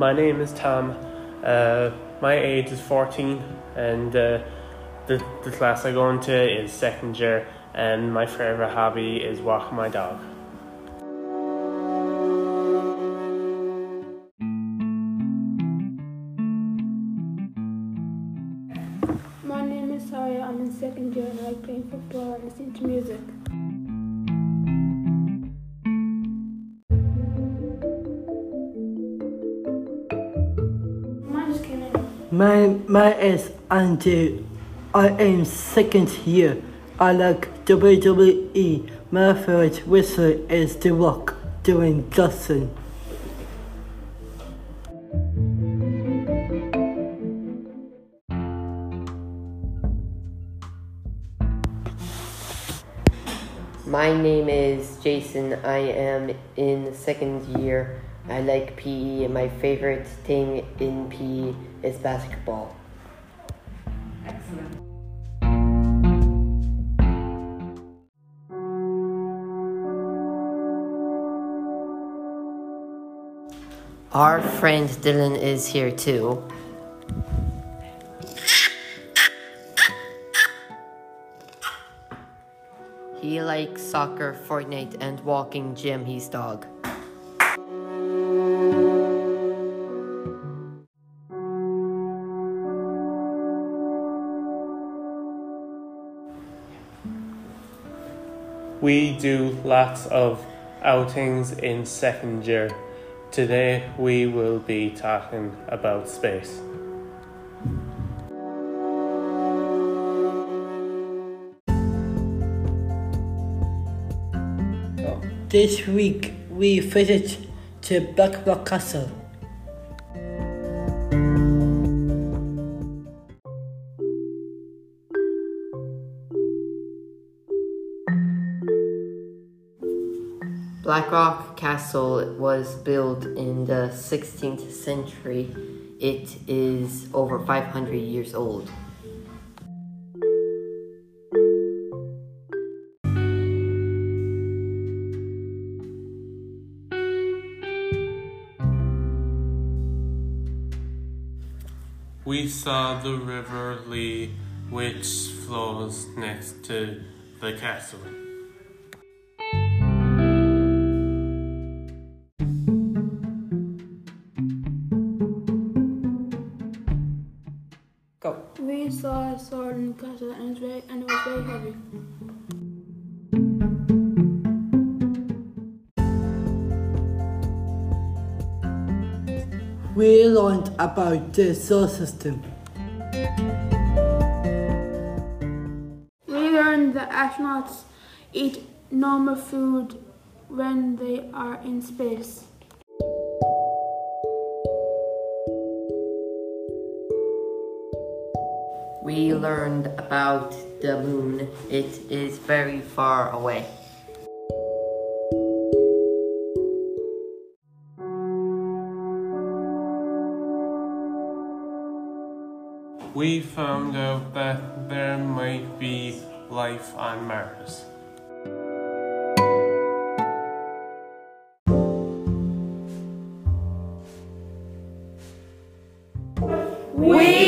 My name is Tom. Uh, my age is 14, and uh, the, the class I go into is second year, and my favourite hobby is walking my dog. My name is Saya. I'm in second year and I like playing football and listening to music. My my is Andrew. I am second year. I like WWE. My favorite wrestler is The Rock, Dwayne Johnson. My name is Jason. I am in second year. I like PE, and my favorite thing in PE is basketball. Excellent. Our friend Dylan is here too. He likes soccer, Fortnite, and walking Jim, his dog. We do lots of outings in second year. Today we will be talking about space. This week we visit to Blackrock Castle. Blackrock Castle was built in the 16th century. It is over 500 years old. We saw the River Lee, which flows next to the castle. Go. We saw a sword in the castle and it was very, and it was very heavy. We learned about the solar system. We learned that astronauts eat normal food when they are in space. We learned about the moon. It is very far away. We found out that there might be life on Mars. We